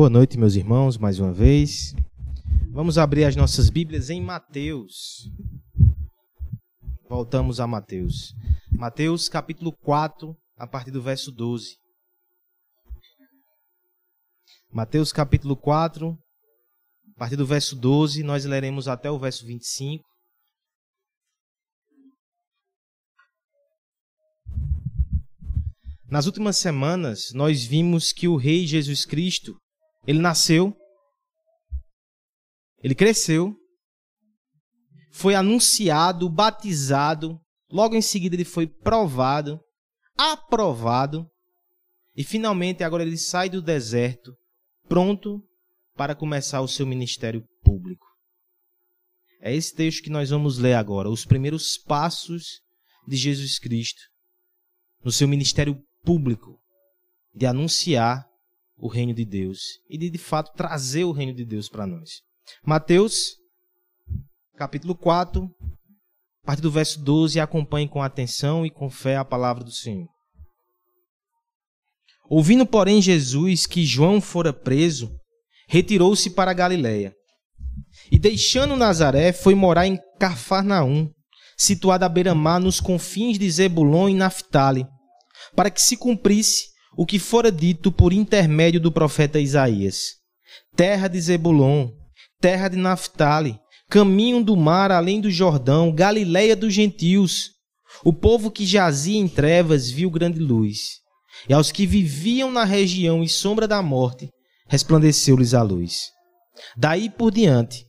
Boa noite, meus irmãos, mais uma vez. Vamos abrir as nossas Bíblias em Mateus. Voltamos a Mateus. Mateus capítulo 4, a partir do verso 12. Mateus capítulo 4, a partir do verso 12, nós leremos até o verso 25. Nas últimas semanas, nós vimos que o Rei Jesus Cristo ele nasceu, ele cresceu, foi anunciado, batizado, logo em seguida ele foi provado, aprovado, e finalmente agora ele sai do deserto, pronto para começar o seu ministério público. É esse texto que nós vamos ler agora, os primeiros passos de Jesus Cristo no seu ministério público de anunciar o reino de Deus e de de fato trazer o reino de Deus para nós. Mateus, capítulo 4, a partir do verso 12, acompanhe com atenção e com fé a palavra do Senhor. Ouvindo, porém, Jesus que João fora preso, retirou-se para Galiléia. E deixando Nazaré, foi morar em Cafarnaum, situada à beira-mar nos confins de Zebulon e Naphtali, para que se cumprisse o que fora dito por intermédio do profeta Isaías: Terra de Zebulon, terra de Naphtali, caminho do mar além do Jordão, Galiléia dos gentios. O povo que jazia em trevas viu grande luz, e aos que viviam na região e sombra da morte, resplandeceu-lhes a luz. Daí por diante,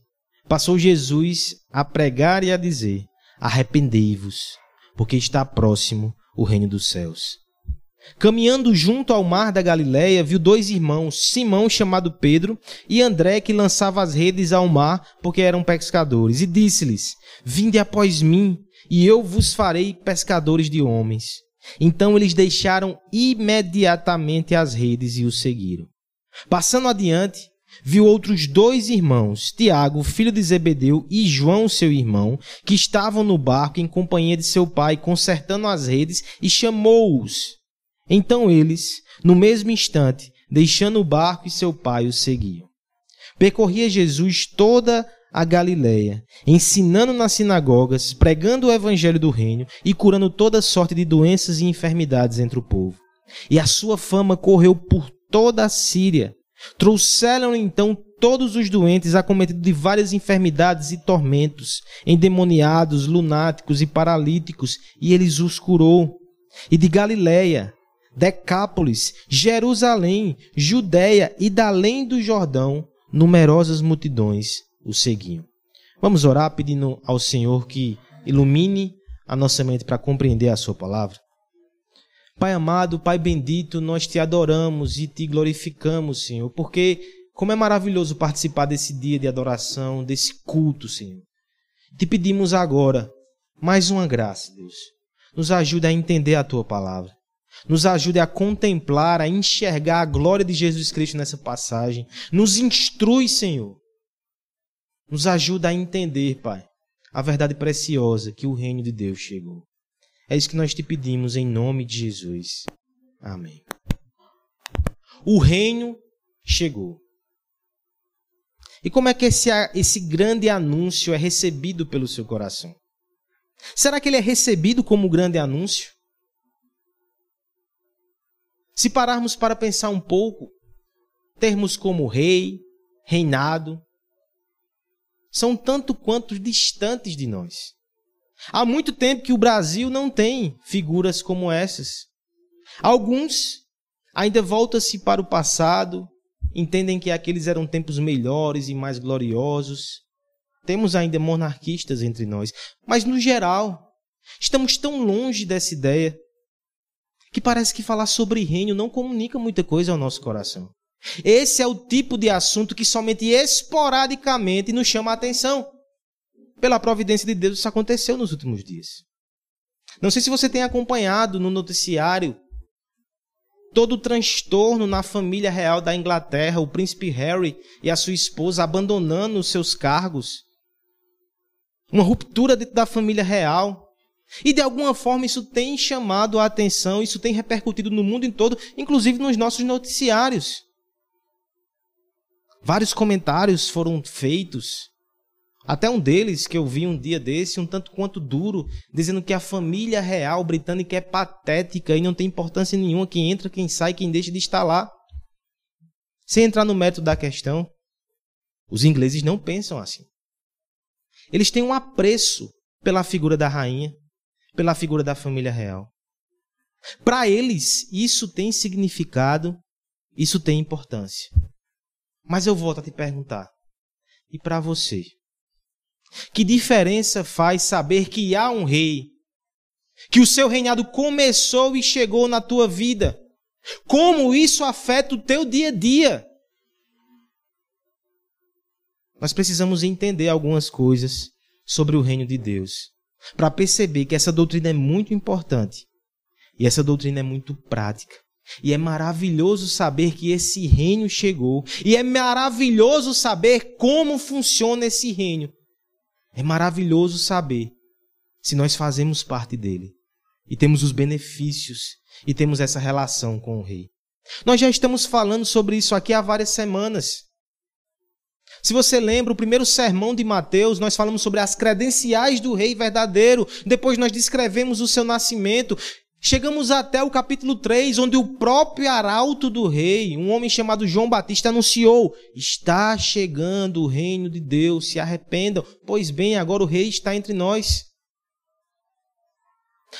passou Jesus a pregar e a dizer: Arrependei-vos, porque está próximo o reino dos céus. Caminhando junto ao mar da Galiléia, viu dois irmãos, Simão, chamado Pedro, e André, que lançava as redes ao mar, porque eram pescadores. E disse-lhes: Vinde após mim, e eu vos farei pescadores de homens. Então eles deixaram imediatamente as redes e o seguiram. Passando adiante, viu outros dois irmãos, Tiago, filho de Zebedeu, e João, seu irmão, que estavam no barco em companhia de seu pai, consertando as redes, e chamou-os. Então eles, no mesmo instante, deixando o barco e seu pai, o seguiam. Percorria Jesus toda a Galiléia, ensinando nas sinagogas, pregando o evangelho do reino e curando toda sorte de doenças e enfermidades entre o povo. E a sua fama correu por toda a Síria. Trouxeram então todos os doentes acometidos de várias enfermidades e tormentos, endemoniados, lunáticos e paralíticos, e eles os curou. E de Galiléia, Decápolis, Jerusalém, Judéia e da além do Jordão, numerosas multidões o seguiam. Vamos orar pedindo ao Senhor que ilumine a nossa mente para compreender a sua palavra. Pai amado, Pai bendito, nós te adoramos e te glorificamos, Senhor, porque como é maravilhoso participar desse dia de adoração, desse culto, Senhor. Te pedimos agora mais uma graça, Deus. Nos ajude a entender a tua palavra. Nos ajude a contemplar, a enxergar a glória de Jesus Cristo nessa passagem. Nos instrui, Senhor. Nos ajuda a entender, Pai, a verdade preciosa que o reino de Deus chegou. É isso que nós te pedimos em nome de Jesus. Amém. O reino chegou. E como é que esse, esse grande anúncio é recebido pelo seu coração? Será que ele é recebido como grande anúncio? Se pararmos para pensar um pouco, termos como rei, reinado, são tanto quanto distantes de nós. Há muito tempo que o Brasil não tem figuras como essas. Alguns ainda voltam-se para o passado, entendem que aqueles eram tempos melhores e mais gloriosos. Temos ainda monarquistas entre nós, mas no geral, estamos tão longe dessa ideia que parece que falar sobre reino não comunica muita coisa ao nosso coração. Esse é o tipo de assunto que somente esporadicamente nos chama a atenção. Pela providência de Deus, isso aconteceu nos últimos dias. Não sei se você tem acompanhado no noticiário todo o transtorno na família real da Inglaterra, o príncipe Harry e a sua esposa abandonando os seus cargos. Uma ruptura dentro da família real. E de alguma forma isso tem chamado a atenção, isso tem repercutido no mundo em todo, inclusive nos nossos noticiários. Vários comentários foram feitos. Até um deles que eu vi um dia desse, um tanto quanto duro, dizendo que a família real britânica é patética e não tem importância nenhuma quem entra, quem sai, quem deixa de estar lá. Sem entrar no método da questão, os ingleses não pensam assim. Eles têm um apreço pela figura da rainha, pela figura da família real. Para eles, isso tem significado, isso tem importância. Mas eu volto a te perguntar: e para você? Que diferença faz saber que há um rei, que o seu reinado começou e chegou na tua vida? Como isso afeta o teu dia a dia? Nós precisamos entender algumas coisas sobre o reino de Deus para perceber que essa doutrina é muito importante e essa doutrina é muito prática. E é maravilhoso saber que esse reino chegou. E é maravilhoso saber como funciona esse reino. É maravilhoso saber se nós fazemos parte dele e temos os benefícios e temos essa relação com o rei. Nós já estamos falando sobre isso aqui há várias semanas. Se você lembra, o primeiro sermão de Mateus, nós falamos sobre as credenciais do rei verdadeiro. Depois nós descrevemos o seu nascimento. Chegamos até o capítulo 3, onde o próprio arauto do rei, um homem chamado João Batista, anunciou: Está chegando o reino de Deus, se arrependam, pois bem, agora o rei está entre nós.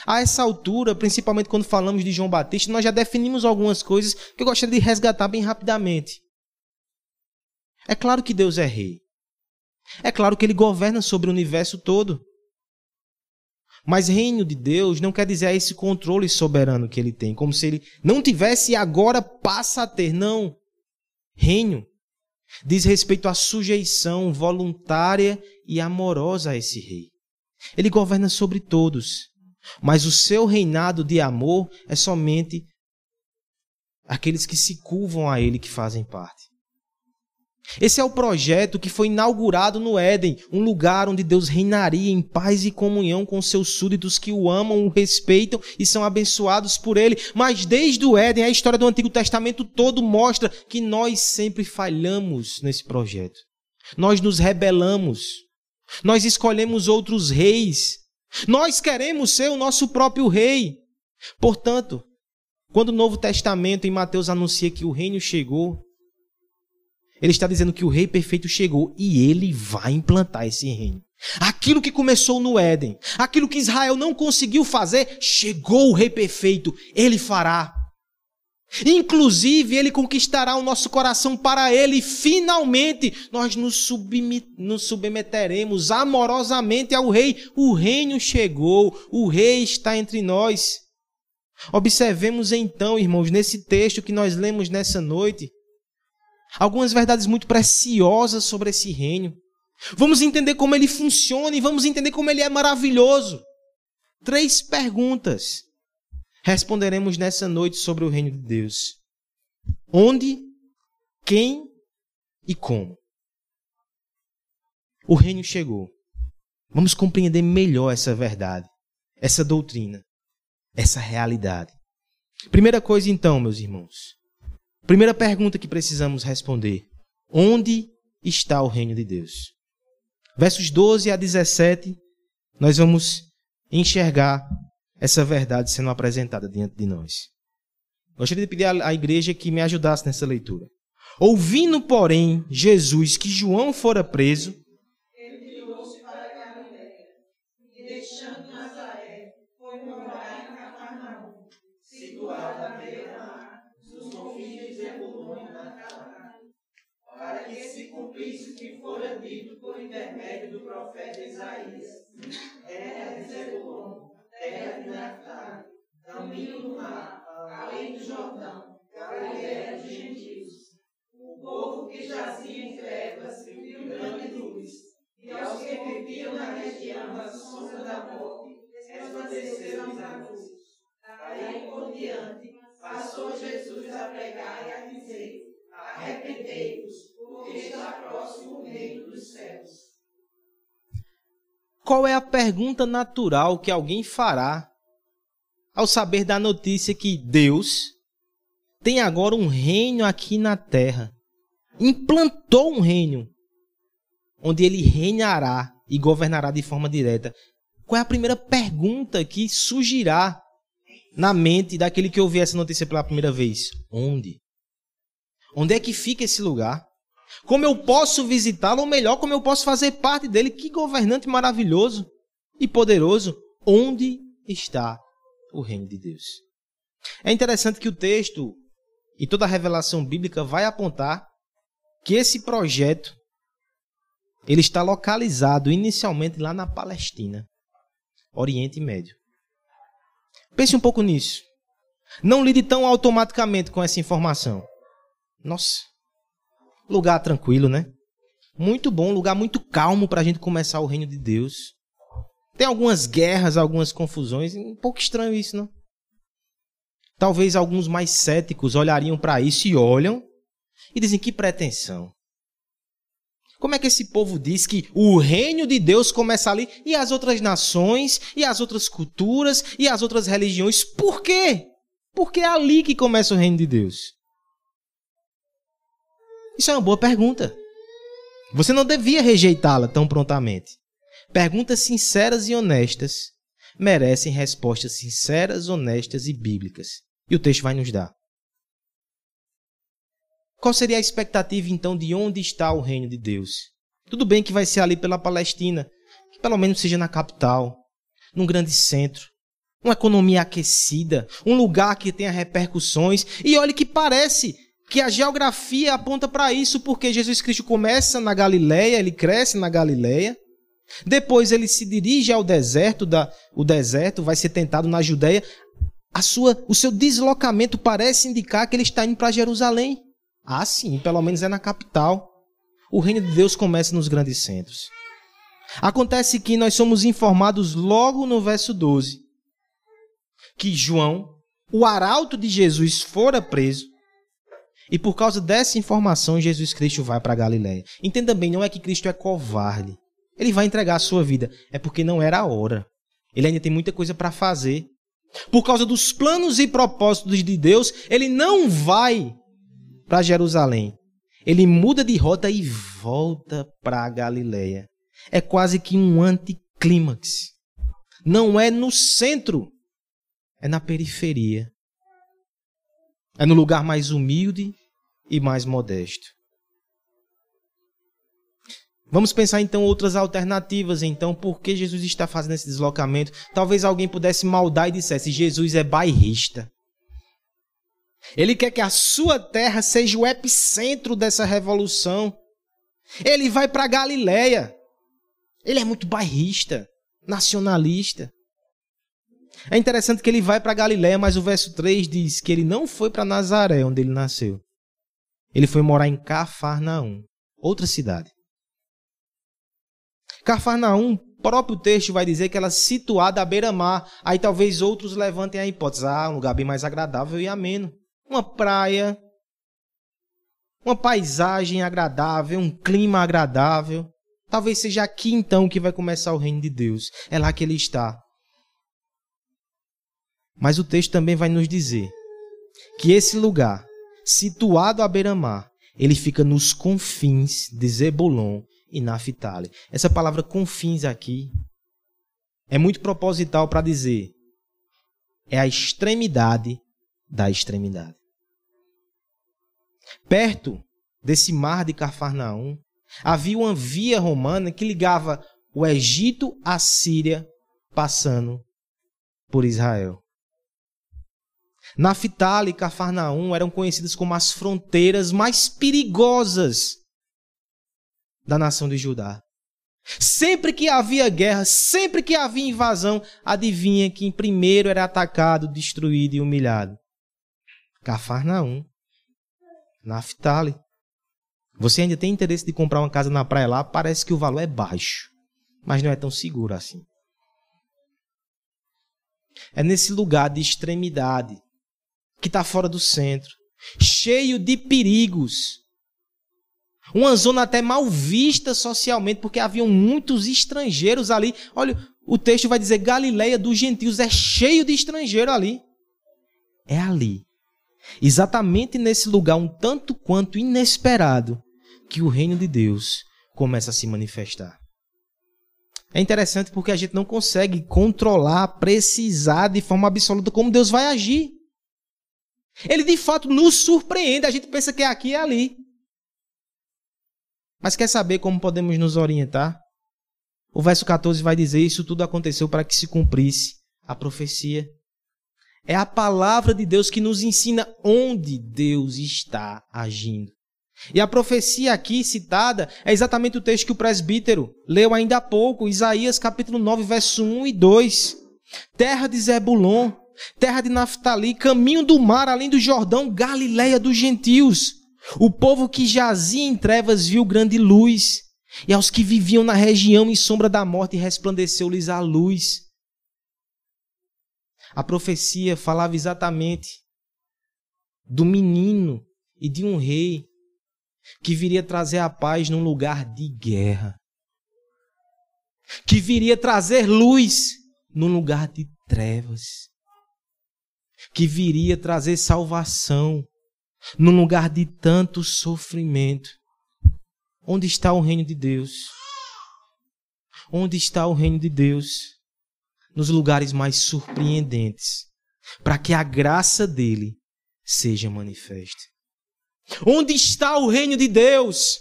A essa altura, principalmente quando falamos de João Batista, nós já definimos algumas coisas que eu gostaria de resgatar bem rapidamente. É claro que Deus é rei. É claro que ele governa sobre o universo todo. Mas reino de Deus não quer dizer esse controle soberano que ele tem, como se ele não tivesse e agora passa a ter. Não. Reino diz respeito à sujeição voluntária e amorosa a esse rei. Ele governa sobre todos, mas o seu reinado de amor é somente aqueles que se curvam a ele que fazem parte. Esse é o projeto que foi inaugurado no Éden, um lugar onde Deus reinaria em paz e comunhão com seus súditos que o amam, o respeitam e são abençoados por ele. Mas desde o Éden, a história do Antigo Testamento todo mostra que nós sempre falhamos nesse projeto. Nós nos rebelamos. Nós escolhemos outros reis. Nós queremos ser o nosso próprio rei. Portanto, quando o Novo Testamento em Mateus anuncia que o reino chegou, ele está dizendo que o rei perfeito chegou e ele vai implantar esse reino. Aquilo que começou no Éden, aquilo que Israel não conseguiu fazer, chegou o rei perfeito, ele fará. Inclusive, ele conquistará o nosso coração para ele e finalmente nós nos, nos submeteremos amorosamente ao rei. O reino chegou, o rei está entre nós. Observemos então, irmãos, nesse texto que nós lemos nessa noite, algumas verdades muito preciosas sobre esse reino. Vamos entender como ele funciona e vamos entender como ele é maravilhoso. Três perguntas responderemos nessa noite sobre o reino de Deus: onde, quem e como. O reino chegou. Vamos compreender melhor essa verdade, essa doutrina, essa realidade. Primeira coisa, então, meus irmãos, Primeira pergunta que precisamos responder: onde está o reino de Deus? Versos 12 a 17, nós vamos enxergar essa verdade sendo apresentada diante de nós. Gostaria de pedir à igreja que me ajudasse nessa leitura. Ouvindo, porém, Jesus que João fora preso, cumprisse o que fora dito por intermédio do profeta Isaías. Terra de Zebulon, terra de Naftali, caminho do mar, além do Jordão, Galileia dos gentios. O povo que jazia em trevas viu grande luz, e aos que viviam na região da sombra da morte, resplandeceram os anúncios. Daí por diante, passou Jesus a pregar e a dizer: Arrependei-vos, porque está próximo o reino dos céus. Qual é a pergunta natural que alguém fará ao saber da notícia que Deus tem agora um reino aqui na terra? implantou um reino onde ele reinará e governará de forma direta. Qual é a primeira pergunta que surgirá na mente daquele que ouviu essa notícia pela primeira vez? Onde? Onde é que fica esse lugar? Como eu posso visitá-lo, ou melhor, como eu posso fazer parte dele? Que governante maravilhoso e poderoso. Onde está o reino de Deus? É interessante que o texto e toda a revelação bíblica vai apontar que esse projeto ele está localizado inicialmente lá na Palestina, Oriente Médio. Pense um pouco nisso. Não lide tão automaticamente com essa informação. Nossa, lugar tranquilo, né? Muito bom, lugar muito calmo para a gente começar o reino de Deus. Tem algumas guerras, algumas confusões, um pouco estranho isso, não? Talvez alguns mais céticos olhariam para isso e olham e dizem que pretensão. Como é que esse povo diz que o reino de Deus começa ali e as outras nações, e as outras culturas, e as outras religiões? Por quê? Porque é ali que começa o reino de Deus. Isso é uma boa pergunta. Você não devia rejeitá-la tão prontamente. Perguntas sinceras e honestas merecem respostas sinceras, honestas e bíblicas. E o texto vai nos dar. Qual seria a expectativa então de onde está o reino de Deus? Tudo bem que vai ser ali pela Palestina, que pelo menos seja na capital, num grande centro, uma economia aquecida, um lugar que tenha repercussões. E olhe que parece que a geografia aponta para isso, porque Jesus Cristo começa na Galileia, ele cresce na Galileia. Depois ele se dirige ao deserto, da, o deserto vai ser tentado na Judéia. A sua, o seu deslocamento parece indicar que ele está indo para Jerusalém. Ah, sim, pelo menos é na capital. O reino de Deus começa nos grandes centros. Acontece que nós somos informados logo no verso 12 que João, o arauto de Jesus, fora preso. E por causa dessa informação, Jesus Cristo vai para Galiléia. Entenda bem, não é que Cristo é covarde. Ele vai entregar a sua vida. É porque não era a hora. Ele ainda tem muita coisa para fazer. Por causa dos planos e propósitos de Deus, ele não vai para Jerusalém. Ele muda de rota e volta para a Galileia. É quase que um anticlímax. Não é no centro, é na periferia. É no lugar mais humilde e mais modesto. Vamos pensar então outras alternativas, então, por que Jesus está fazendo esse deslocamento? Talvez alguém pudesse maldar e dissesse: Jesus é bairrista. Ele quer que a sua terra seja o epicentro dessa revolução. Ele vai para Galiléia. Ele é muito bairrista, nacionalista. É interessante que ele vai para Galiléia, mas o verso 3 diz que ele não foi para Nazaré, onde ele nasceu. Ele foi morar em Cafarnaum, outra cidade. Cafarnaum, próprio texto vai dizer que ela é situada à beira-mar. Aí talvez outros levantem a hipótese: ah, um lugar bem mais agradável e ameno uma praia, uma paisagem agradável, um clima agradável. Talvez seja aqui então que vai começar o reino de Deus. É lá que ele está. Mas o texto também vai nos dizer que esse lugar, situado à beira-mar, ele fica nos confins de Zebulon e Naphtali. Essa palavra confins aqui é muito proposital para dizer é a extremidade da extremidade. Perto desse mar de Cafarnaum, havia uma via romana que ligava o Egito à Síria, passando por Israel. Naftali e Cafarnaum eram conhecidas como as fronteiras mais perigosas da nação de Judá. Sempre que havia guerra, sempre que havia invasão, adivinha quem primeiro era atacado, destruído e humilhado? Cafarnaum. Naftali. Você ainda tem interesse de comprar uma casa na praia lá? Parece que o valor é baixo, mas não é tão seguro assim. É nesse lugar de extremidade, que está fora do centro, cheio de perigos. Uma zona até mal vista socialmente, porque haviam muitos estrangeiros ali. Olha, o texto vai dizer: Galileia dos gentios é cheio de estrangeiros ali. É ali exatamente nesse lugar um tanto quanto inesperado, que o reino de Deus começa a se manifestar. É interessante porque a gente não consegue controlar, precisar de forma absoluta como Deus vai agir. Ele de fato nos surpreende, a gente pensa que é aqui e é ali. Mas quer saber como podemos nos orientar? O verso 14 vai dizer: Isso tudo aconteceu para que se cumprisse a profecia. É a palavra de Deus que nos ensina onde Deus está agindo. E a profecia aqui citada é exatamente o texto que o presbítero leu ainda há pouco, Isaías capítulo 9, verso 1 e 2. Terra de Zebulon, terra de Naftali, caminho do mar além do Jordão, Galileia dos gentios. O povo que jazia em trevas viu grande luz, e aos que viviam na região em sombra da morte resplandeceu-lhes a luz. A profecia falava exatamente do menino e de um rei que viria trazer a paz num lugar de guerra, que viria trazer luz num lugar de trevas, que viria trazer salvação num lugar de tanto sofrimento. Onde está o reino de Deus? Onde está o reino de Deus? Nos lugares mais surpreendentes, para que a graça dele seja manifesta. Onde está o reino de Deus?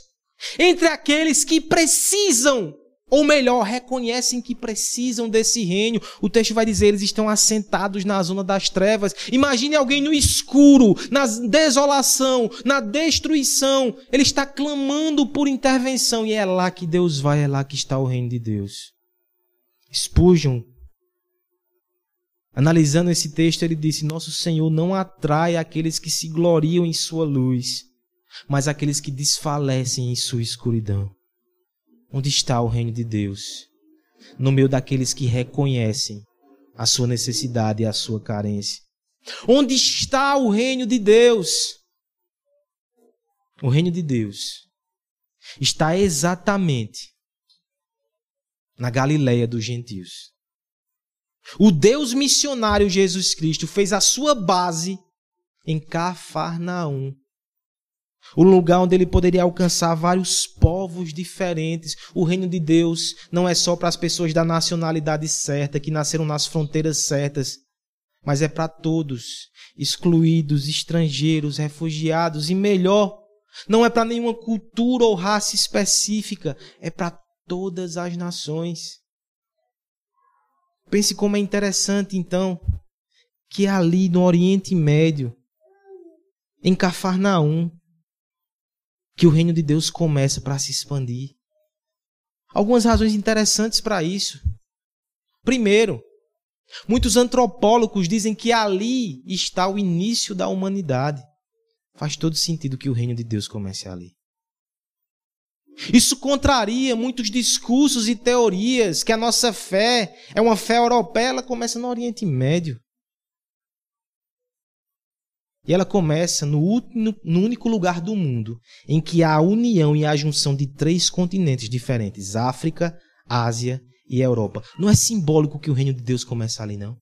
Entre aqueles que precisam, ou melhor, reconhecem que precisam desse reino. O texto vai dizer: eles estão assentados na zona das trevas. Imagine alguém no escuro, na desolação, na destruição. Ele está clamando por intervenção, e é lá que Deus vai, é lá que está o reino de Deus. Spurgeon Analisando esse texto, ele disse: Nosso Senhor não atrai aqueles que se gloriam em Sua luz, mas aqueles que desfalecem em Sua escuridão. Onde está o reino de Deus? No meio daqueles que reconhecem a sua necessidade e a sua carência. Onde está o reino de Deus? O reino de Deus está exatamente na Galileia dos gentios. O Deus missionário Jesus Cristo fez a sua base em Cafarnaum. O lugar onde ele poderia alcançar vários povos diferentes. O reino de Deus não é só para as pessoas da nacionalidade certa, que nasceram nas fronteiras certas, mas é para todos, excluídos, estrangeiros, refugiados e melhor, não é para nenhuma cultura ou raça específica, é para todas as nações. Pense como é interessante, então, que ali no Oriente Médio, em Cafarnaum, que o reino de Deus começa para se expandir. Algumas razões interessantes para isso. Primeiro, muitos antropólogos dizem que ali está o início da humanidade. Faz todo sentido que o reino de Deus comece ali. Isso contraria muitos discursos e teorias que a nossa fé é uma fé europeia, ela começa no Oriente Médio. E ela começa no, no, único lugar do mundo em que há a união e a junção de três continentes diferentes: África, Ásia e Europa. Não é simbólico que o reino de Deus começa ali, não?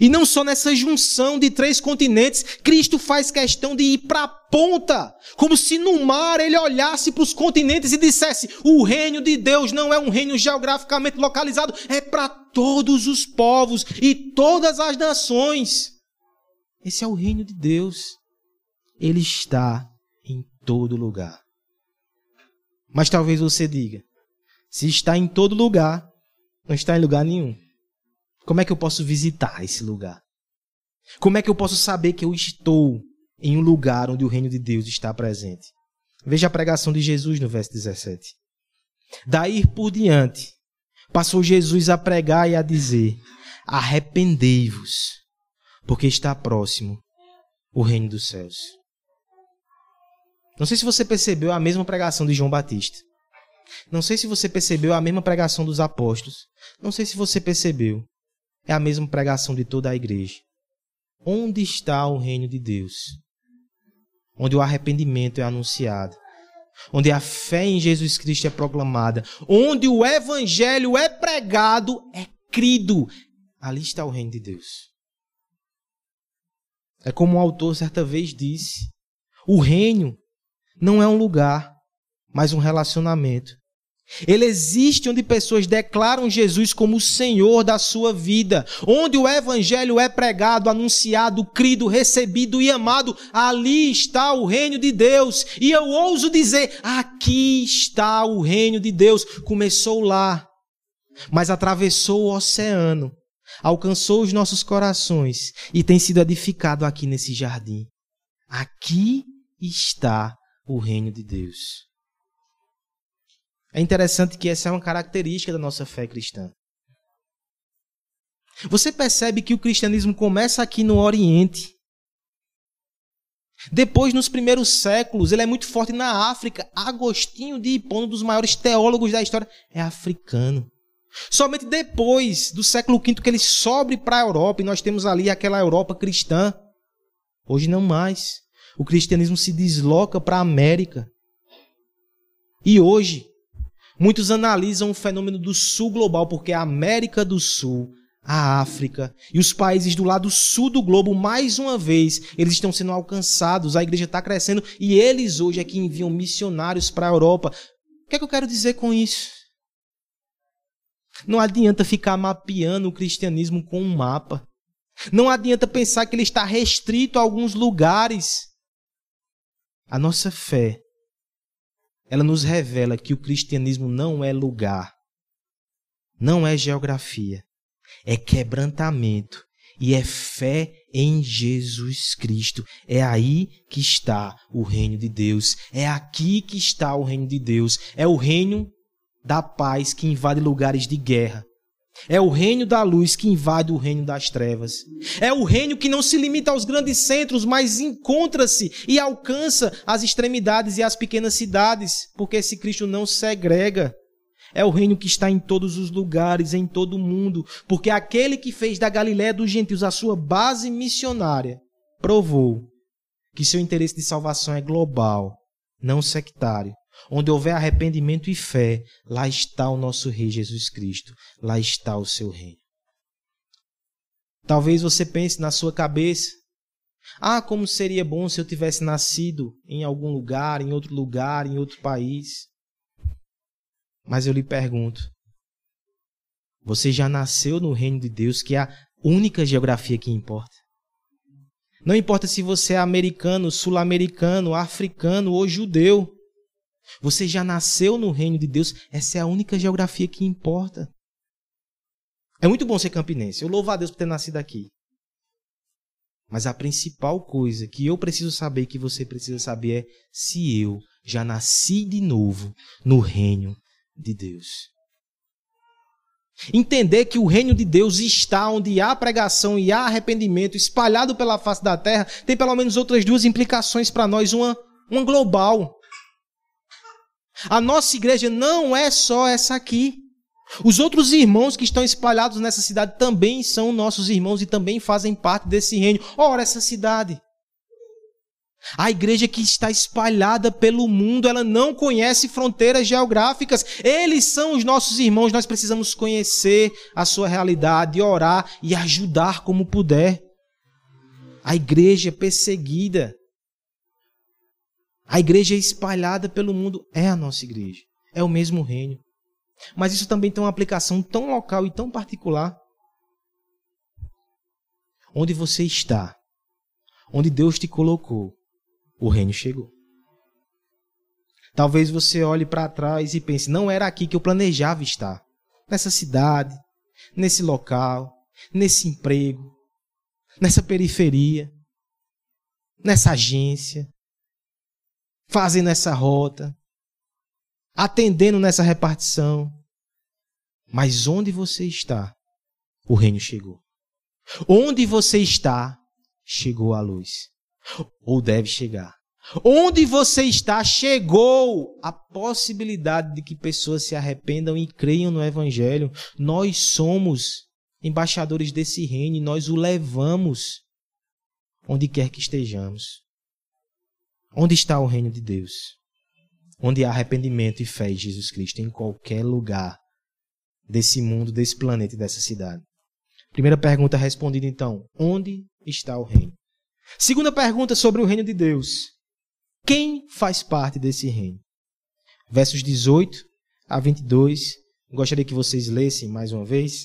E não só nessa junção de três continentes, Cristo faz questão de ir para a ponta, como se no mar ele olhasse para os continentes e dissesse: o reino de Deus não é um reino geograficamente localizado, é para todos os povos e todas as nações. Esse é o reino de Deus. Ele está em todo lugar. Mas talvez você diga: se está em todo lugar, não está em lugar nenhum. Como é que eu posso visitar esse lugar? Como é que eu posso saber que eu estou em um lugar onde o reino de Deus está presente? Veja a pregação de Jesus no verso 17. Daí por diante, passou Jesus a pregar e a dizer: Arrependei-vos, porque está próximo o reino dos céus. Não sei se você percebeu a mesma pregação de João Batista. Não sei se você percebeu a mesma pregação dos apóstolos. Não sei se você percebeu é a mesma pregação de toda a igreja. Onde está o reino de Deus? Onde o arrependimento é anunciado, onde a fé em Jesus Cristo é proclamada, onde o evangelho é pregado, é crido. Ali está o reino de Deus. É como o autor certa vez disse: o reino não é um lugar, mas um relacionamento. Ele existe onde pessoas declaram Jesus como o Senhor da sua vida, onde o Evangelho é pregado, anunciado, crido, recebido e amado. Ali está o reino de Deus. E eu ouso dizer: aqui está o reino de Deus. Começou lá, mas atravessou o oceano, alcançou os nossos corações e tem sido edificado aqui nesse jardim. Aqui está o reino de Deus. É interessante que essa é uma característica da nossa fé cristã. Você percebe que o cristianismo começa aqui no Oriente. Depois, nos primeiros séculos, ele é muito forte na África. Agostinho de Hipona, um dos maiores teólogos da história, é africano. Somente depois do século V que ele sobe para a Europa e nós temos ali aquela Europa cristã. Hoje não mais. O cristianismo se desloca para a América. E hoje, Muitos analisam o fenômeno do sul global porque a América do Sul, a África e os países do lado sul do globo, mais uma vez, eles estão sendo alcançados, a igreja está crescendo e eles hoje é que enviam missionários para a Europa. O que é que eu quero dizer com isso? Não adianta ficar mapeando o cristianismo com um mapa. Não adianta pensar que ele está restrito a alguns lugares. A nossa fé ela nos revela que o cristianismo não é lugar, não é geografia, é quebrantamento e é fé em Jesus Cristo. É aí que está o reino de Deus. É aqui que está o reino de Deus. É o reino da paz que invade lugares de guerra. É o reino da luz que invade o reino das trevas. É o reino que não se limita aos grandes centros, mas encontra-se e alcança as extremidades e as pequenas cidades, porque esse Cristo não segrega. É o reino que está em todos os lugares, em todo o mundo, porque aquele que fez da Galiléia dos gentios a sua base missionária provou que seu interesse de salvação é global, não sectário. Onde houver arrependimento e fé, lá está o nosso Rei Jesus Cristo, lá está o seu reino. Talvez você pense na sua cabeça: ah, como seria bom se eu tivesse nascido em algum lugar, em outro lugar, em outro país. Mas eu lhe pergunto: você já nasceu no reino de Deus, que é a única geografia que importa? Não importa se você é americano, sul-americano, africano ou judeu. Você já nasceu no reino de Deus, essa é a única geografia que importa. É muito bom ser campinense. Eu louvo a Deus por ter nascido aqui. Mas a principal coisa que eu preciso saber, que você precisa saber, é se eu já nasci de novo no reino de Deus. Entender que o reino de Deus está onde há pregação e há arrependimento espalhado pela face da terra, tem pelo menos outras duas implicações para nós. Uma, uma global. A nossa igreja não é só essa aqui. Os outros irmãos que estão espalhados nessa cidade também são nossos irmãos e também fazem parte desse reino. Ora, essa cidade. A igreja que está espalhada pelo mundo, ela não conhece fronteiras geográficas. Eles são os nossos irmãos. Nós precisamos conhecer a sua realidade, orar e ajudar como puder. A igreja perseguida, a igreja espalhada pelo mundo é a nossa igreja. É o mesmo reino. Mas isso também tem uma aplicação tão local e tão particular. Onde você está, onde Deus te colocou, o reino chegou. Talvez você olhe para trás e pense: não era aqui que eu planejava estar. Nessa cidade, nesse local, nesse emprego, nessa periferia, nessa agência, fazendo essa rota, atendendo nessa repartição. Mas onde você está, o reino chegou. Onde você está, chegou a luz. Ou deve chegar. Onde você está, chegou a possibilidade de que pessoas se arrependam e creiam no Evangelho. Nós somos embaixadores desse reino e nós o levamos onde quer que estejamos. Onde está o reino de Deus? Onde há arrependimento e fé em Jesus Cristo, em qualquer lugar desse mundo, desse planeta e dessa cidade. Primeira pergunta respondida então: onde está o reino? Segunda pergunta sobre o reino de Deus. Quem faz parte desse reino? Versos 18 a 22. Gostaria que vocês lessem mais uma vez.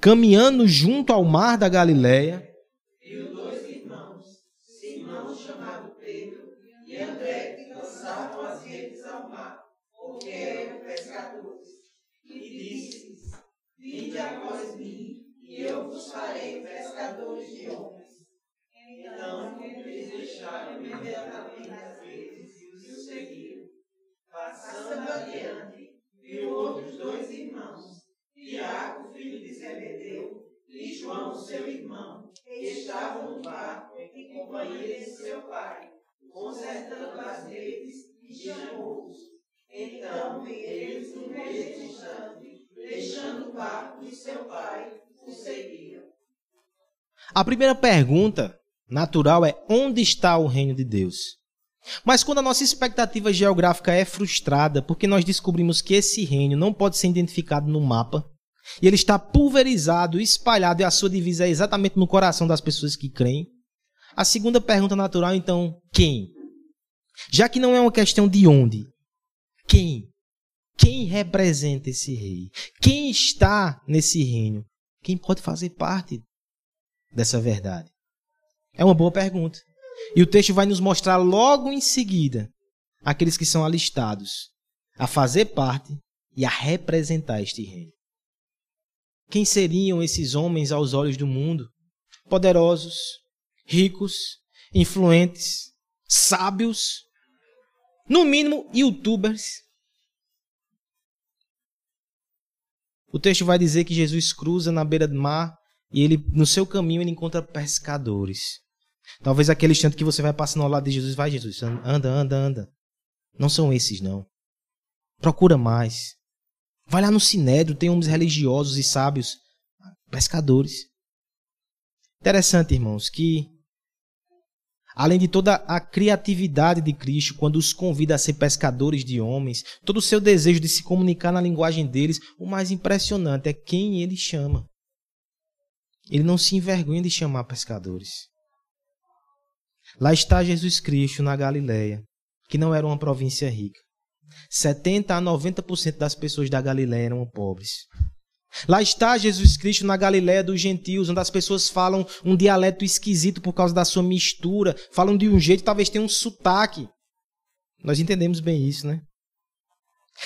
Caminhando junto ao mar da Galileia, deixaram imediatamente as redes e o seguiram. Passando adiante, viu outros dois irmãos, Tiago, filho de Zebedeu, e João, seu irmão, que estavam no barco em companhia de seu pai, consertando as redes, e chamou-os. Então eles, no mesmo instante, deixando o barco de seu pai, o seguiram. A primeira pergunta natural é: onde está o reino de Deus? Mas quando a nossa expectativa geográfica é frustrada, porque nós descobrimos que esse reino não pode ser identificado no mapa, e ele está pulverizado, espalhado, e a sua divisa é exatamente no coração das pessoas que creem, a segunda pergunta natural, então, quem? Já que não é uma questão de onde, quem? Quem representa esse rei? Quem está nesse reino? Quem pode fazer parte dessa verdade? É uma boa pergunta. E o texto vai nos mostrar logo em seguida aqueles que são alistados a fazer parte e a representar este reino. Quem seriam esses homens aos olhos do mundo? Poderosos, ricos, influentes, sábios, no mínimo youtubers. O texto vai dizer que Jesus cruza na beira do mar e ele no seu caminho ele encontra pescadores. Talvez aquele instante que você vai passando ao lado de Jesus, vai Jesus, anda, anda, anda. Não são esses não. Procura mais. Vai lá no sinédrio, tem homens religiosos e sábios, pescadores. Interessante, irmãos, que além de toda a criatividade de Cristo, quando os convida a ser pescadores de homens, todo o seu desejo de se comunicar na linguagem deles, o mais impressionante é quem ele chama. Ele não se envergonha de chamar pescadores. Lá está Jesus Cristo na Galileia, que não era uma província rica. 70 a 90% das pessoas da Galileia eram pobres. Lá está Jesus Cristo na Galiléia dos gentios, onde as pessoas falam um dialeto esquisito por causa da sua mistura, falam de um jeito, talvez tenha um sotaque. Nós entendemos bem isso, né?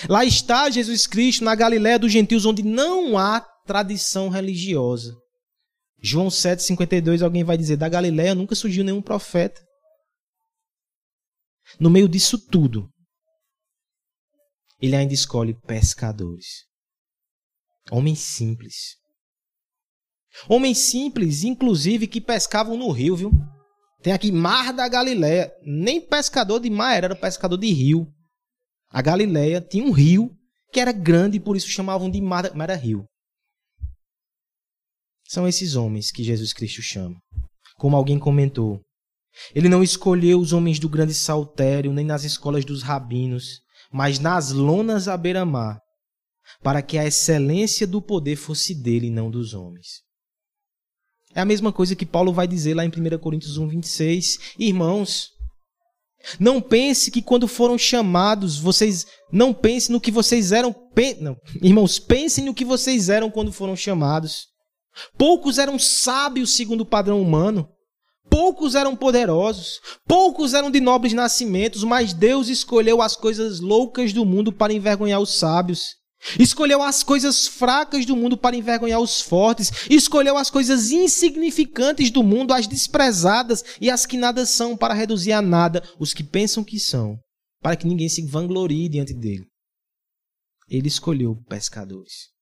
Lá está Jesus Cristo na Galiléia dos gentios, onde não há tradição religiosa. João 7,52, alguém vai dizer: da Galiléia nunca surgiu nenhum profeta. No meio disso tudo, ele ainda escolhe pescadores. Homens simples. Homens simples, inclusive, que pescavam no rio, viu? Tem aqui Mar da Galileia. Nem pescador de mar era, era pescador de rio. A Galileia tinha um rio que era grande por isso chamavam de mar, mar era rio. São esses homens que Jesus Cristo chama. Como alguém comentou, ele não escolheu os homens do grande saltério, nem nas escolas dos rabinos, mas nas lonas à beira-mar, para que a excelência do poder fosse dele e não dos homens. É a mesma coisa que Paulo vai dizer lá em 1 Coríntios 1, 26. Irmãos, não pense que quando foram chamados, vocês. Não pense no que vocês eram. Não, irmãos, pensem no que vocês eram quando foram chamados. Poucos eram sábios segundo o padrão humano. Poucos eram poderosos, poucos eram de nobres nascimentos, mas Deus escolheu as coisas loucas do mundo para envergonhar os sábios. Escolheu as coisas fracas do mundo para envergonhar os fortes. Escolheu as coisas insignificantes do mundo, as desprezadas e as que nada são, para reduzir a nada os que pensam que são, para que ninguém se vanglorie diante dele. Ele escolheu pescadores.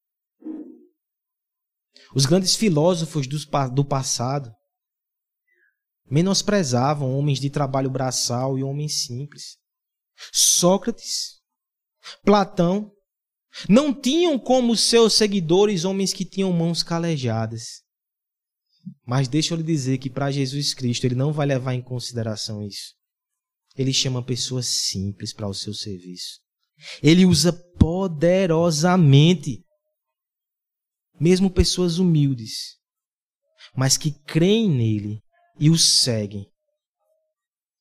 Os grandes filósofos do passado menosprezavam homens de trabalho braçal e homens simples. Sócrates, Platão, não tinham como seus seguidores homens que tinham mãos calejadas. Mas deixa eu lhe dizer que para Jesus Cristo ele não vai levar em consideração isso. Ele chama pessoas simples para o seu serviço. Ele usa poderosamente, mesmo pessoas humildes, mas que creem nele e o seguem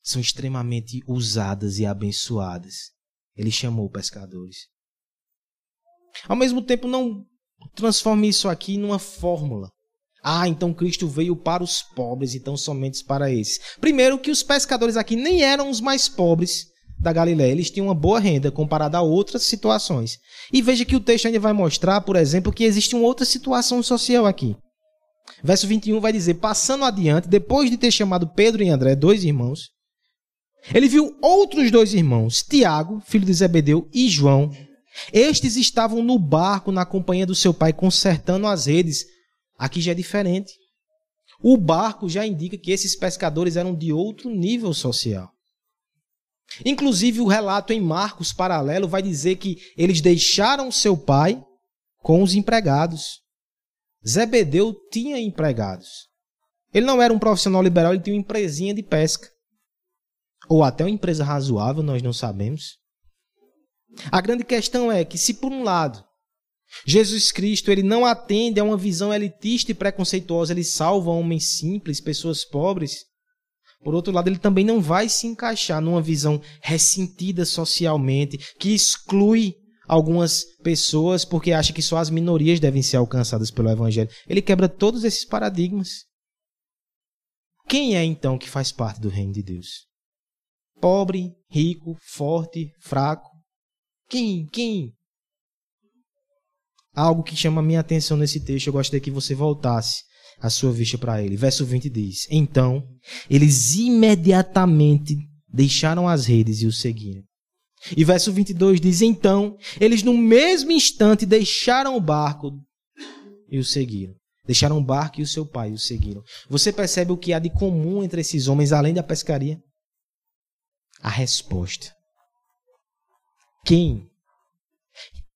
são extremamente usadas e abençoadas. Ele chamou pescadores. Ao mesmo tempo, não transforme isso aqui numa fórmula. Ah, então Cristo veio para os pobres, então somente para esses. Primeiro, que os pescadores aqui nem eram os mais pobres da Galiléia. Eles tinham uma boa renda comparada a outras situações. E veja que o texto ainda vai mostrar, por exemplo, que existe uma outra situação social aqui. Verso 21 vai dizer: Passando adiante, depois de ter chamado Pedro e André, dois irmãos, ele viu outros dois irmãos, Tiago, filho de Zebedeu, e João. Estes estavam no barco na companhia do seu pai, consertando as redes. Aqui já é diferente. O barco já indica que esses pescadores eram de outro nível social. Inclusive, o relato em Marcos paralelo vai dizer que eles deixaram seu pai com os empregados. Zebedeu tinha empregados. Ele não era um profissional liberal, ele tinha uma empresinha de pesca ou até uma empresa razoável, nós não sabemos. A grande questão é que se por um lado Jesus Cristo ele não atende a uma visão elitista e preconceituosa, ele salva homens simples, pessoas pobres. Por outro lado, ele também não vai se encaixar numa visão ressentida socialmente, que exclui algumas pessoas porque acha que só as minorias devem ser alcançadas pelo evangelho. Ele quebra todos esses paradigmas. Quem é então que faz parte do reino de Deus? Pobre, rico, forte, fraco? Quem? Quem? Algo que chama minha atenção nesse texto, eu gostaria que você voltasse a sua vista para ele. Verso 20 diz: Então, eles imediatamente deixaram as redes e o seguiram. E verso 22 diz: Então, eles no mesmo instante deixaram o barco e o seguiram. Deixaram o barco e o seu pai e o seguiram. Você percebe o que há de comum entre esses homens, além da pescaria? a resposta. Quem?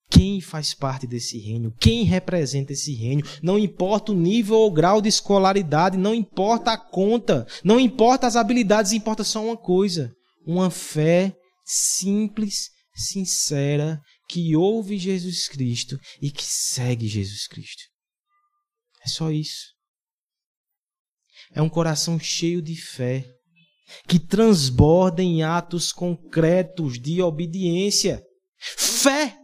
Quem faz parte desse reino? Quem representa esse reino? Não importa o nível ou grau de escolaridade, não importa a conta, não importa as habilidades, importa só uma coisa: uma fé simples, sincera, que ouve Jesus Cristo e que segue Jesus Cristo. É só isso. É um coração cheio de fé que transborda em atos concretos de obediência. Fé.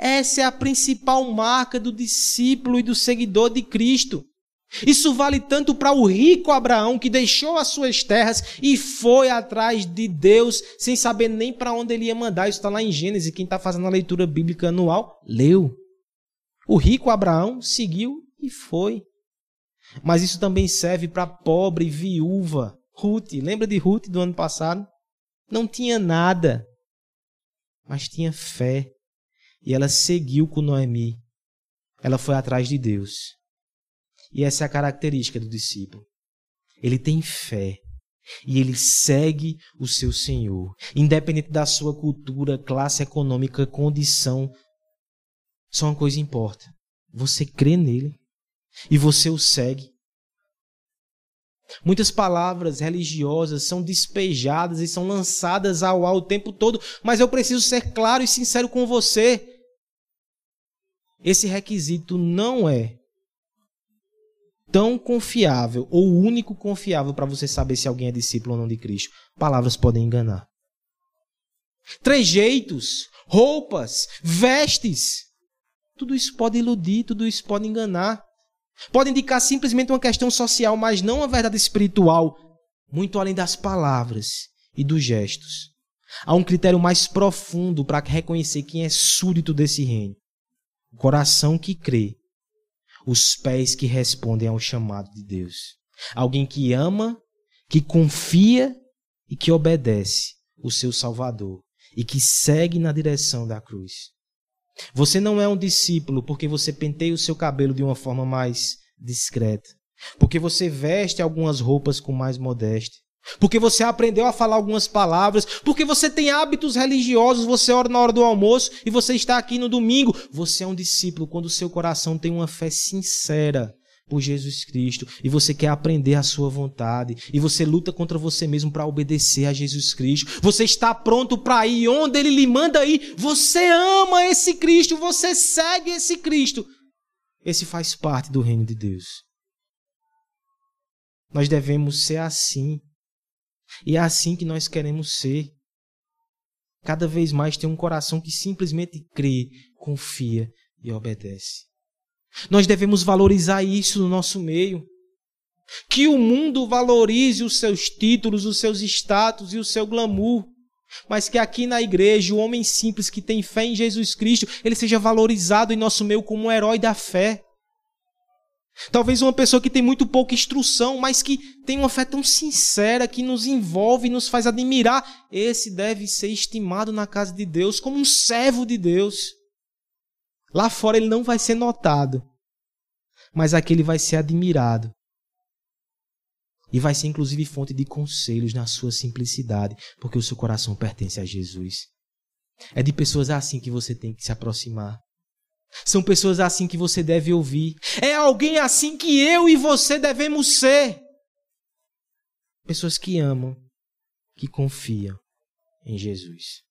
Essa é a principal marca do discípulo e do seguidor de Cristo. Isso vale tanto para o rico Abraão, que deixou as suas terras e foi atrás de Deus, sem saber nem para onde ele ia mandar. Isso está lá em Gênesis. Quem está fazendo a leitura bíblica anual, leu. O rico Abraão seguiu e foi. Mas isso também serve para a pobre viúva Ruth, lembra de Ruth do ano passado? Não tinha nada, mas tinha fé. E ela seguiu com Noemi. Ela foi atrás de Deus. E essa é a característica do discípulo. Ele tem fé. E ele segue o seu Senhor. Independente da sua cultura, classe econômica, condição. Só uma coisa importa. Você crê nele. E você o segue. Muitas palavras religiosas são despejadas e são lançadas ao ar o tempo todo, mas eu preciso ser claro e sincero com você. Esse requisito não é tão confiável ou único confiável para você saber se alguém é discípulo ou não de Cristo. Palavras podem enganar. Trejeitos, roupas, vestes, tudo isso pode iludir, tudo isso pode enganar. Pode indicar simplesmente uma questão social, mas não uma verdade espiritual, muito além das palavras e dos gestos. Há um critério mais profundo para reconhecer quem é súdito desse reino. O coração que crê, os pés que respondem ao chamado de Deus. Alguém que ama, que confia e que obedece o seu Salvador e que segue na direção da cruz. Você não é um discípulo porque você penteia o seu cabelo de uma forma mais discreta, porque você veste algumas roupas com mais modéstia, porque você aprendeu a falar algumas palavras, porque você tem hábitos religiosos, você ora na hora do almoço e você está aqui no domingo. Você é um discípulo quando o seu coração tem uma fé sincera por Jesus Cristo e você quer aprender a sua vontade e você luta contra você mesmo para obedecer a Jesus Cristo. Você está pronto para ir onde ele lhe manda ir. Você ama esse Cristo, você segue esse Cristo. Esse faz parte do reino de Deus. Nós devemos ser assim. E é assim que nós queremos ser. Cada vez mais ter um coração que simplesmente crê, confia e obedece. Nós devemos valorizar isso no nosso meio. Que o mundo valorize os seus títulos, os seus status e o seu glamour. Mas que aqui na igreja, o homem simples que tem fé em Jesus Cristo, ele seja valorizado em nosso meio como um herói da fé. Talvez uma pessoa que tem muito pouca instrução, mas que tem uma fé tão sincera que nos envolve e nos faz admirar. Esse deve ser estimado na casa de Deus como um servo de Deus. Lá fora ele não vai ser notado, mas aqui ele vai ser admirado. E vai ser inclusive fonte de conselhos na sua simplicidade, porque o seu coração pertence a Jesus. É de pessoas assim que você tem que se aproximar. São pessoas assim que você deve ouvir. É alguém assim que eu e você devemos ser. Pessoas que amam, que confiam em Jesus.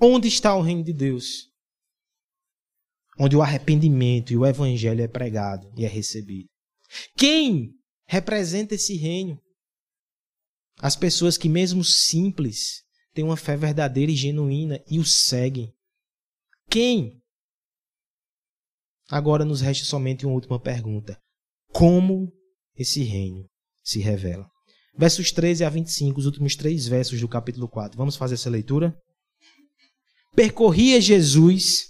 Onde está o reino de Deus? Onde o arrependimento e o evangelho é pregado e é recebido. Quem representa esse reino? As pessoas que, mesmo simples, têm uma fé verdadeira e genuína e o seguem. Quem Agora nos resta somente uma última pergunta: Como esse reino se revela? Versos 13 a 25, os últimos três versos do capítulo 4. Vamos fazer essa leitura? Percorria Jesus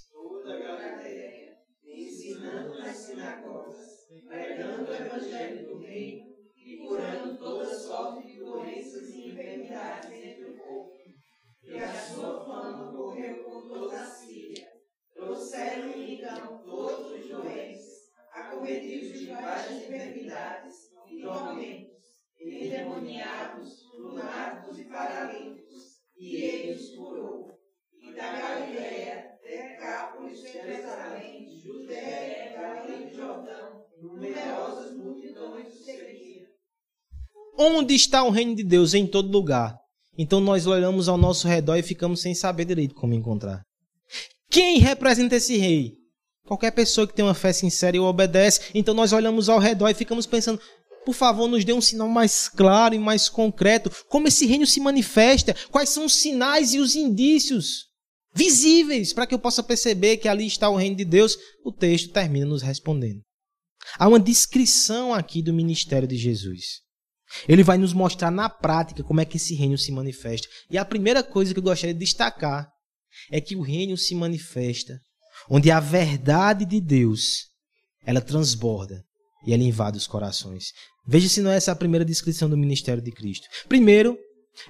numerosas multidões o seguiam. Onde está o reino de Deus? Em todo lugar. Então nós olhamos ao nosso redor e ficamos sem saber direito como encontrar. Quem representa esse rei? Qualquer pessoa que tem uma fé sincera e obedece. Então nós olhamos ao redor e ficamos pensando: por favor, nos dê um sinal mais claro e mais concreto. Como esse reino se manifesta? Quais são os sinais e os indícios visíveis para que eu possa perceber que ali está o reino de Deus? O texto termina nos respondendo. Há uma descrição aqui do ministério de Jesus. Ele vai nos mostrar na prática como é que esse reino se manifesta. E a primeira coisa que eu gostaria de destacar é que o reino se manifesta onde a verdade de Deus ela transborda e ela invade os corações. Veja se não é essa a primeira descrição do ministério de Cristo. Primeiro,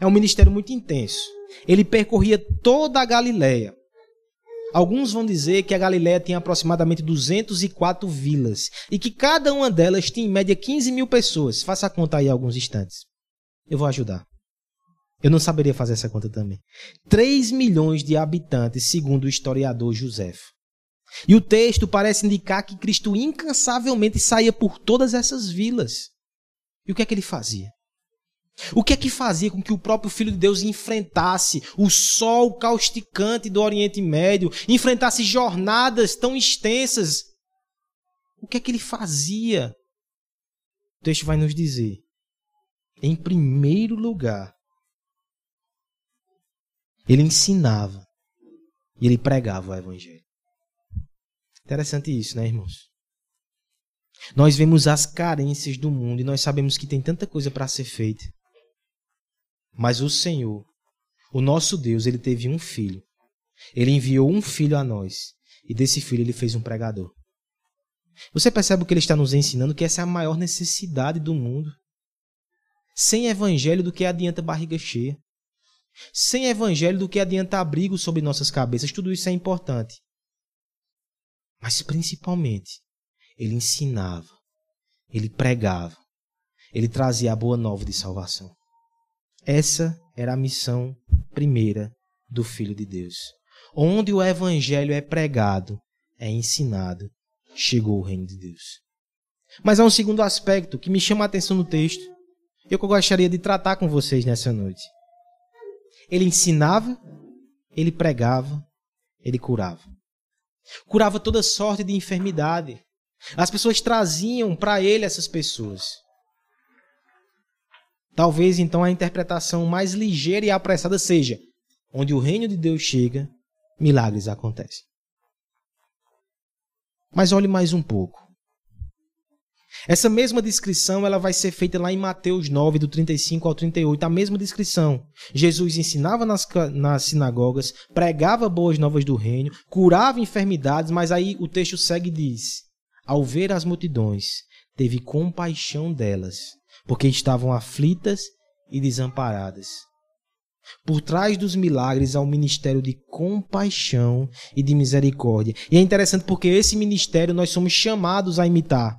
é um ministério muito intenso. Ele percorria toda a Galiléia. Alguns vão dizer que a Galiléia tem aproximadamente 204 vilas e que cada uma delas tem em média 15 mil pessoas. Faça a conta aí alguns instantes. Eu vou ajudar. Eu não saberia fazer essa conta também. 3 milhões de habitantes, segundo o historiador José. E o texto parece indicar que Cristo incansavelmente saía por todas essas vilas. E o que é que ele fazia? O que é que fazia com que o próprio Filho de Deus enfrentasse o sol causticante do Oriente Médio, enfrentasse jornadas tão extensas? O que é que ele fazia? O texto vai nos dizer. Em primeiro lugar, ele ensinava e ele pregava o Evangelho. Interessante isso, né, irmãos? Nós vemos as carências do mundo e nós sabemos que tem tanta coisa para ser feita. Mas o Senhor, o nosso Deus, ele teve um filho. Ele enviou um filho a nós. E desse filho ele fez um pregador. Você percebe o que ele está nos ensinando? Que essa é a maior necessidade do mundo. Sem evangelho, do que adianta barriga cheia. Sem evangelho, do que adianta abrigo sobre nossas cabeças. Tudo isso é importante. Mas principalmente, ele ensinava, ele pregava, ele trazia a boa nova de salvação. Essa era a missão primeira do Filho de Deus. Onde o evangelho é pregado, é ensinado, chegou o reino de Deus. Mas há um segundo aspecto que me chama a atenção no texto, e eu gostaria de tratar com vocês nessa noite. Ele ensinava, ele pregava, ele curava. Curava toda sorte de enfermidade. As pessoas traziam para ele essas pessoas. Talvez então a interpretação mais ligeira e apressada seja: onde o reino de Deus chega, milagres acontecem. Mas olhe mais um pouco. Essa mesma descrição ela vai ser feita lá em Mateus 9, do 35 ao 38, a mesma descrição. Jesus ensinava nas, nas sinagogas, pregava boas novas do reino, curava enfermidades, mas aí o texto segue e diz: Ao ver as multidões, teve compaixão delas, porque estavam aflitas e desamparadas. Por trás dos milagres há um ministério de compaixão e de misericórdia. E é interessante porque esse ministério nós somos chamados a imitar.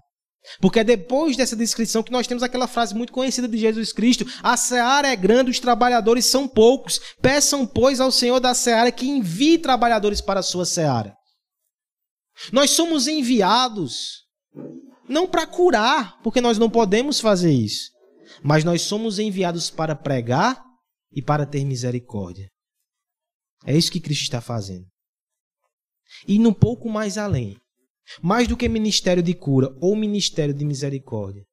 Porque é depois dessa descrição que nós temos aquela frase muito conhecida de Jesus Cristo: A seara é grande, os trabalhadores são poucos. Peçam, pois, ao Senhor da seara que envie trabalhadores para a sua seara. Nós somos enviados não para curar, porque nós não podemos fazer isso, mas nós somos enviados para pregar e para ter misericórdia. É isso que Cristo está fazendo. E um pouco mais além. Mais do que ministério de cura ou ministério de misericórdia,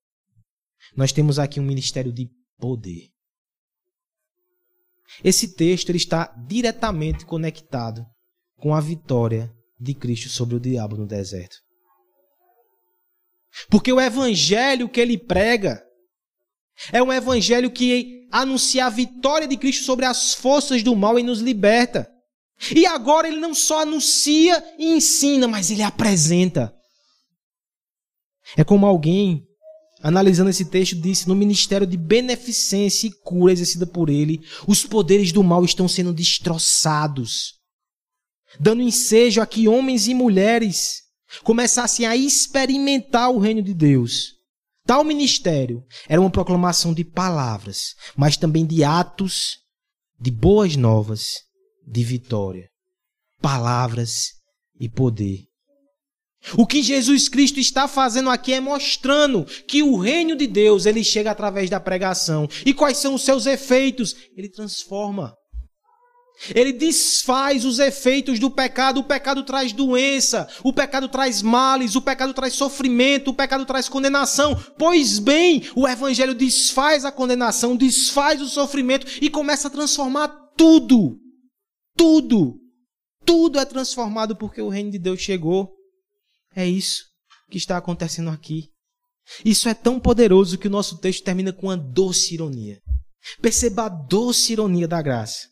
nós temos aqui um ministério de poder. Esse texto ele está diretamente conectado com a vitória de Cristo sobre o diabo no deserto. Porque o evangelho que ele prega é um evangelho que anuncia a vitória de Cristo sobre as forças do mal e nos liberta. E agora ele não só anuncia e ensina, mas ele apresenta. É como alguém, analisando esse texto, disse: no ministério de beneficência e cura exercida por ele, os poderes do mal estão sendo destroçados, dando ensejo a que homens e mulheres começassem a experimentar o reino de Deus. Tal ministério era uma proclamação de palavras, mas também de atos de boas novas de vitória, palavras e poder. O que Jesus Cristo está fazendo aqui é mostrando que o reino de Deus, ele chega através da pregação. E quais são os seus efeitos? Ele transforma. Ele desfaz os efeitos do pecado. O pecado traz doença, o pecado traz males, o pecado traz sofrimento, o pecado traz condenação. Pois bem, o evangelho desfaz a condenação, desfaz o sofrimento e começa a transformar tudo. Tudo, tudo é transformado porque o reino de Deus chegou. É isso que está acontecendo aqui. Isso é tão poderoso que o nosso texto termina com uma doce ironia. Perceba a doce ironia da graça.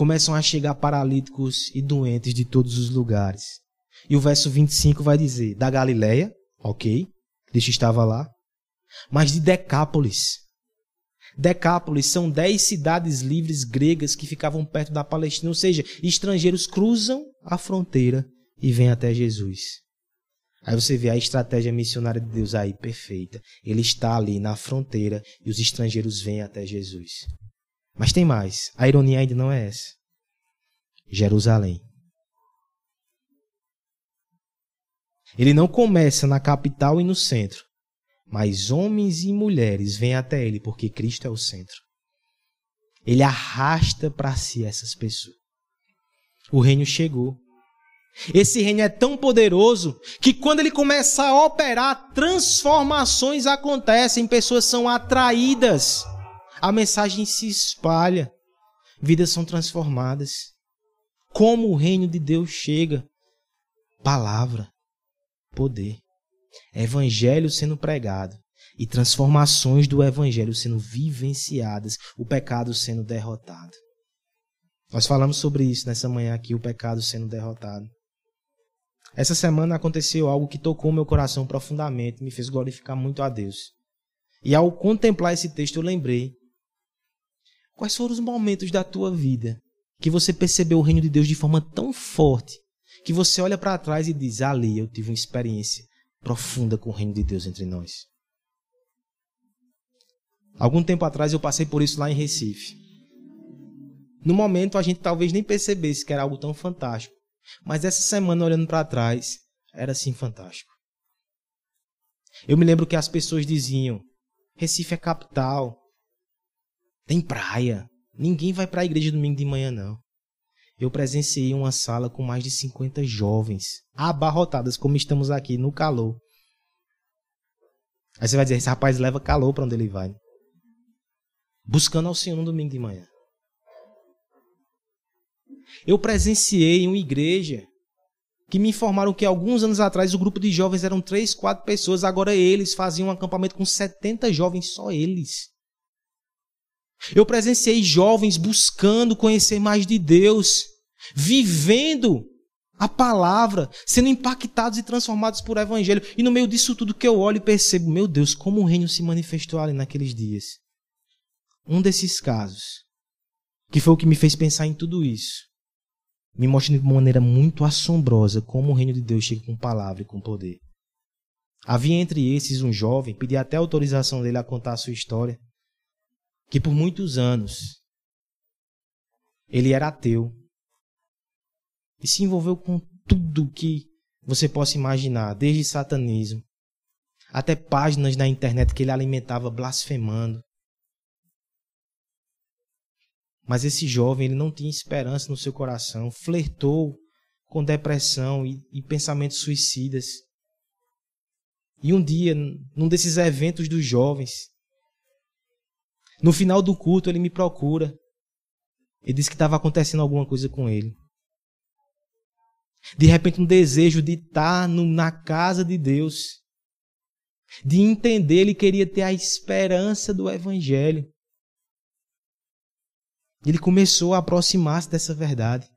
Começam a chegar paralíticos e doentes de todos os lugares. E o verso 25 vai dizer: da Galileia, ok, Cristo estava lá, mas de Decápolis, Decápolis são dez cidades livres gregas que ficavam perto da Palestina, ou seja, estrangeiros cruzam a fronteira e vêm até Jesus. Aí você vê a estratégia missionária de Deus aí, perfeita. Ele está ali na fronteira e os estrangeiros vêm até Jesus. Mas tem mais. A ironia ainda não é essa. Jerusalém. Ele não começa na capital e no centro mas homens e mulheres vêm até ele porque Cristo é o centro. Ele arrasta para si essas pessoas. O reino chegou. Esse reino é tão poderoso que quando ele começa a operar, transformações acontecem, pessoas são atraídas, a mensagem se espalha, vidas são transformadas. Como o reino de Deus chega? Palavra, poder evangelho sendo pregado e transformações do evangelho sendo vivenciadas, o pecado sendo derrotado. Nós falamos sobre isso nessa manhã aqui, o pecado sendo derrotado. Essa semana aconteceu algo que tocou meu coração profundamente, me fez glorificar muito a Deus. E ao contemplar esse texto, eu lembrei quais foram os momentos da tua vida que você percebeu o reino de Deus de forma tão forte que você olha para trás e diz: ali eu tive uma experiência profunda com o reino de Deus entre nós. Algum tempo atrás eu passei por isso lá em Recife. No momento a gente talvez nem percebesse que era algo tão fantástico, mas essa semana olhando para trás, era sim fantástico. Eu me lembro que as pessoas diziam: Recife é capital, tem praia, ninguém vai para a igreja domingo de manhã não eu presenciei uma sala com mais de 50 jovens, abarrotadas como estamos aqui no calor. Aí você vai dizer, esse rapaz leva calor para onde ele vai. Buscando ao Senhor no domingo de manhã. Eu presenciei uma igreja que me informaram que alguns anos atrás o grupo de jovens eram três, quatro pessoas, agora eles faziam um acampamento com 70 jovens, só eles. Eu presenciei jovens buscando conhecer mais de Deus, vivendo a palavra, sendo impactados e transformados por evangelho. E no meio disso tudo que eu olho e percebo, meu Deus, como o reino se manifestou ali naqueles dias. Um desses casos, que foi o que me fez pensar em tudo isso, me mostra de maneira muito assombrosa como o reino de Deus chega com palavra e com poder. Havia entre esses um jovem, pedi até autorização dele a contar a sua história, que por muitos anos ele era ateu e se envolveu com tudo que você possa imaginar, desde satanismo até páginas na internet que ele alimentava blasfemando. Mas esse jovem ele não tinha esperança no seu coração, flertou com depressão e, e pensamentos suicidas. E um dia, num desses eventos dos jovens, no final do culto, ele me procura. Ele disse que estava acontecendo alguma coisa com ele. De repente, um desejo de estar no, na casa de Deus, de entender, ele queria ter a esperança do Evangelho. Ele começou a aproximar-se dessa verdade.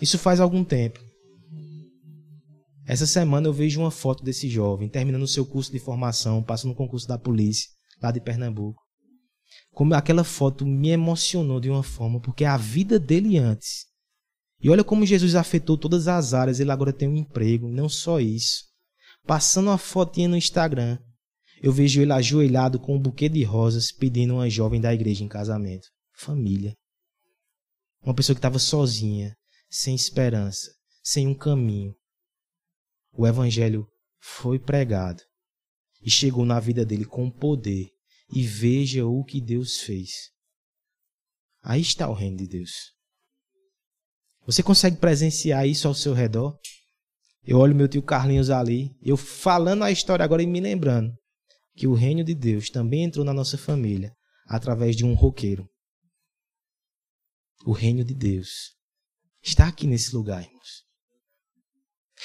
Isso faz algum tempo. Essa semana eu vejo uma foto desse jovem terminando o seu curso de formação, passando no concurso da polícia, lá de Pernambuco. Como aquela foto me emocionou de uma forma, porque a vida dele antes. E olha como Jesus afetou todas as áreas, ele agora tem um emprego, não só isso. Passando uma fotinha no Instagram, eu vejo ele ajoelhado com um buquê de rosas pedindo uma jovem da igreja em casamento família. Uma pessoa que estava sozinha, sem esperança, sem um caminho. O evangelho foi pregado e chegou na vida dele com poder. E veja o que Deus fez. Aí está o reino de Deus. Você consegue presenciar isso ao seu redor? Eu olho meu tio Carlinhos ali, eu falando a história agora e me lembrando que o reino de Deus também entrou na nossa família através de um roqueiro. O reino de Deus está aqui nesse lugar.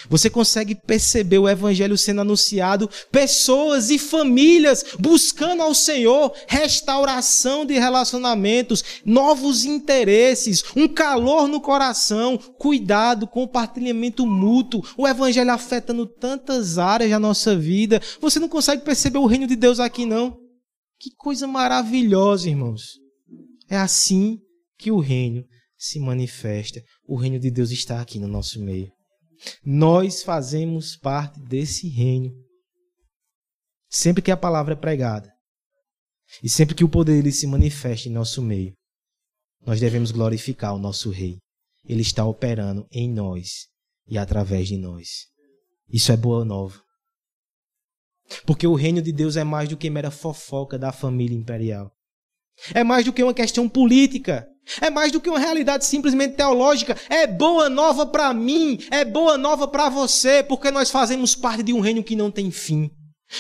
Você consegue perceber o evangelho sendo anunciado, pessoas e famílias buscando ao Senhor restauração de relacionamentos, novos interesses, um calor no coração, cuidado, compartilhamento mútuo. O evangelho afetando tantas áreas da nossa vida. Você não consegue perceber o reino de Deus aqui não? Que coisa maravilhosa, irmãos. É assim que o reino se manifesta. O reino de Deus está aqui no nosso meio. Nós fazemos parte desse reino. Sempre que a palavra é pregada e sempre que o poder dele se manifesta em nosso meio, nós devemos glorificar o nosso rei. Ele está operando em nós e através de nós. Isso é boa nova. Porque o reino de Deus é mais do que mera fofoca da família imperial. É mais do que uma questão política. É mais do que uma realidade simplesmente teológica. É boa nova para mim, é boa nova para você, porque nós fazemos parte de um reino que não tem fim.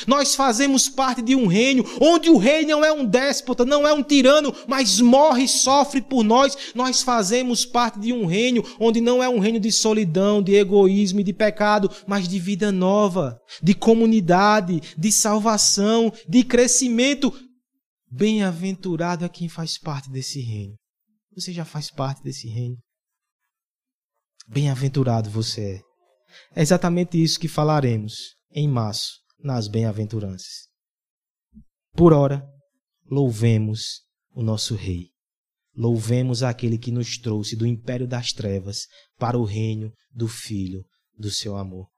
Nós fazemos parte de um reino onde o rei não é um déspota, não é um tirano, mas morre e sofre por nós. Nós fazemos parte de um reino onde não é um reino de solidão, de egoísmo e de pecado, mas de vida nova, de comunidade, de salvação, de crescimento. Bem-aventurado é quem faz parte desse reino. Você já faz parte desse reino. Bem-aventurado você é. É exatamente isso que falaremos em março nas bem-aventuranças. Por ora, louvemos o nosso Rei. Louvemos aquele que nos trouxe do império das trevas para o reino do Filho do seu amor.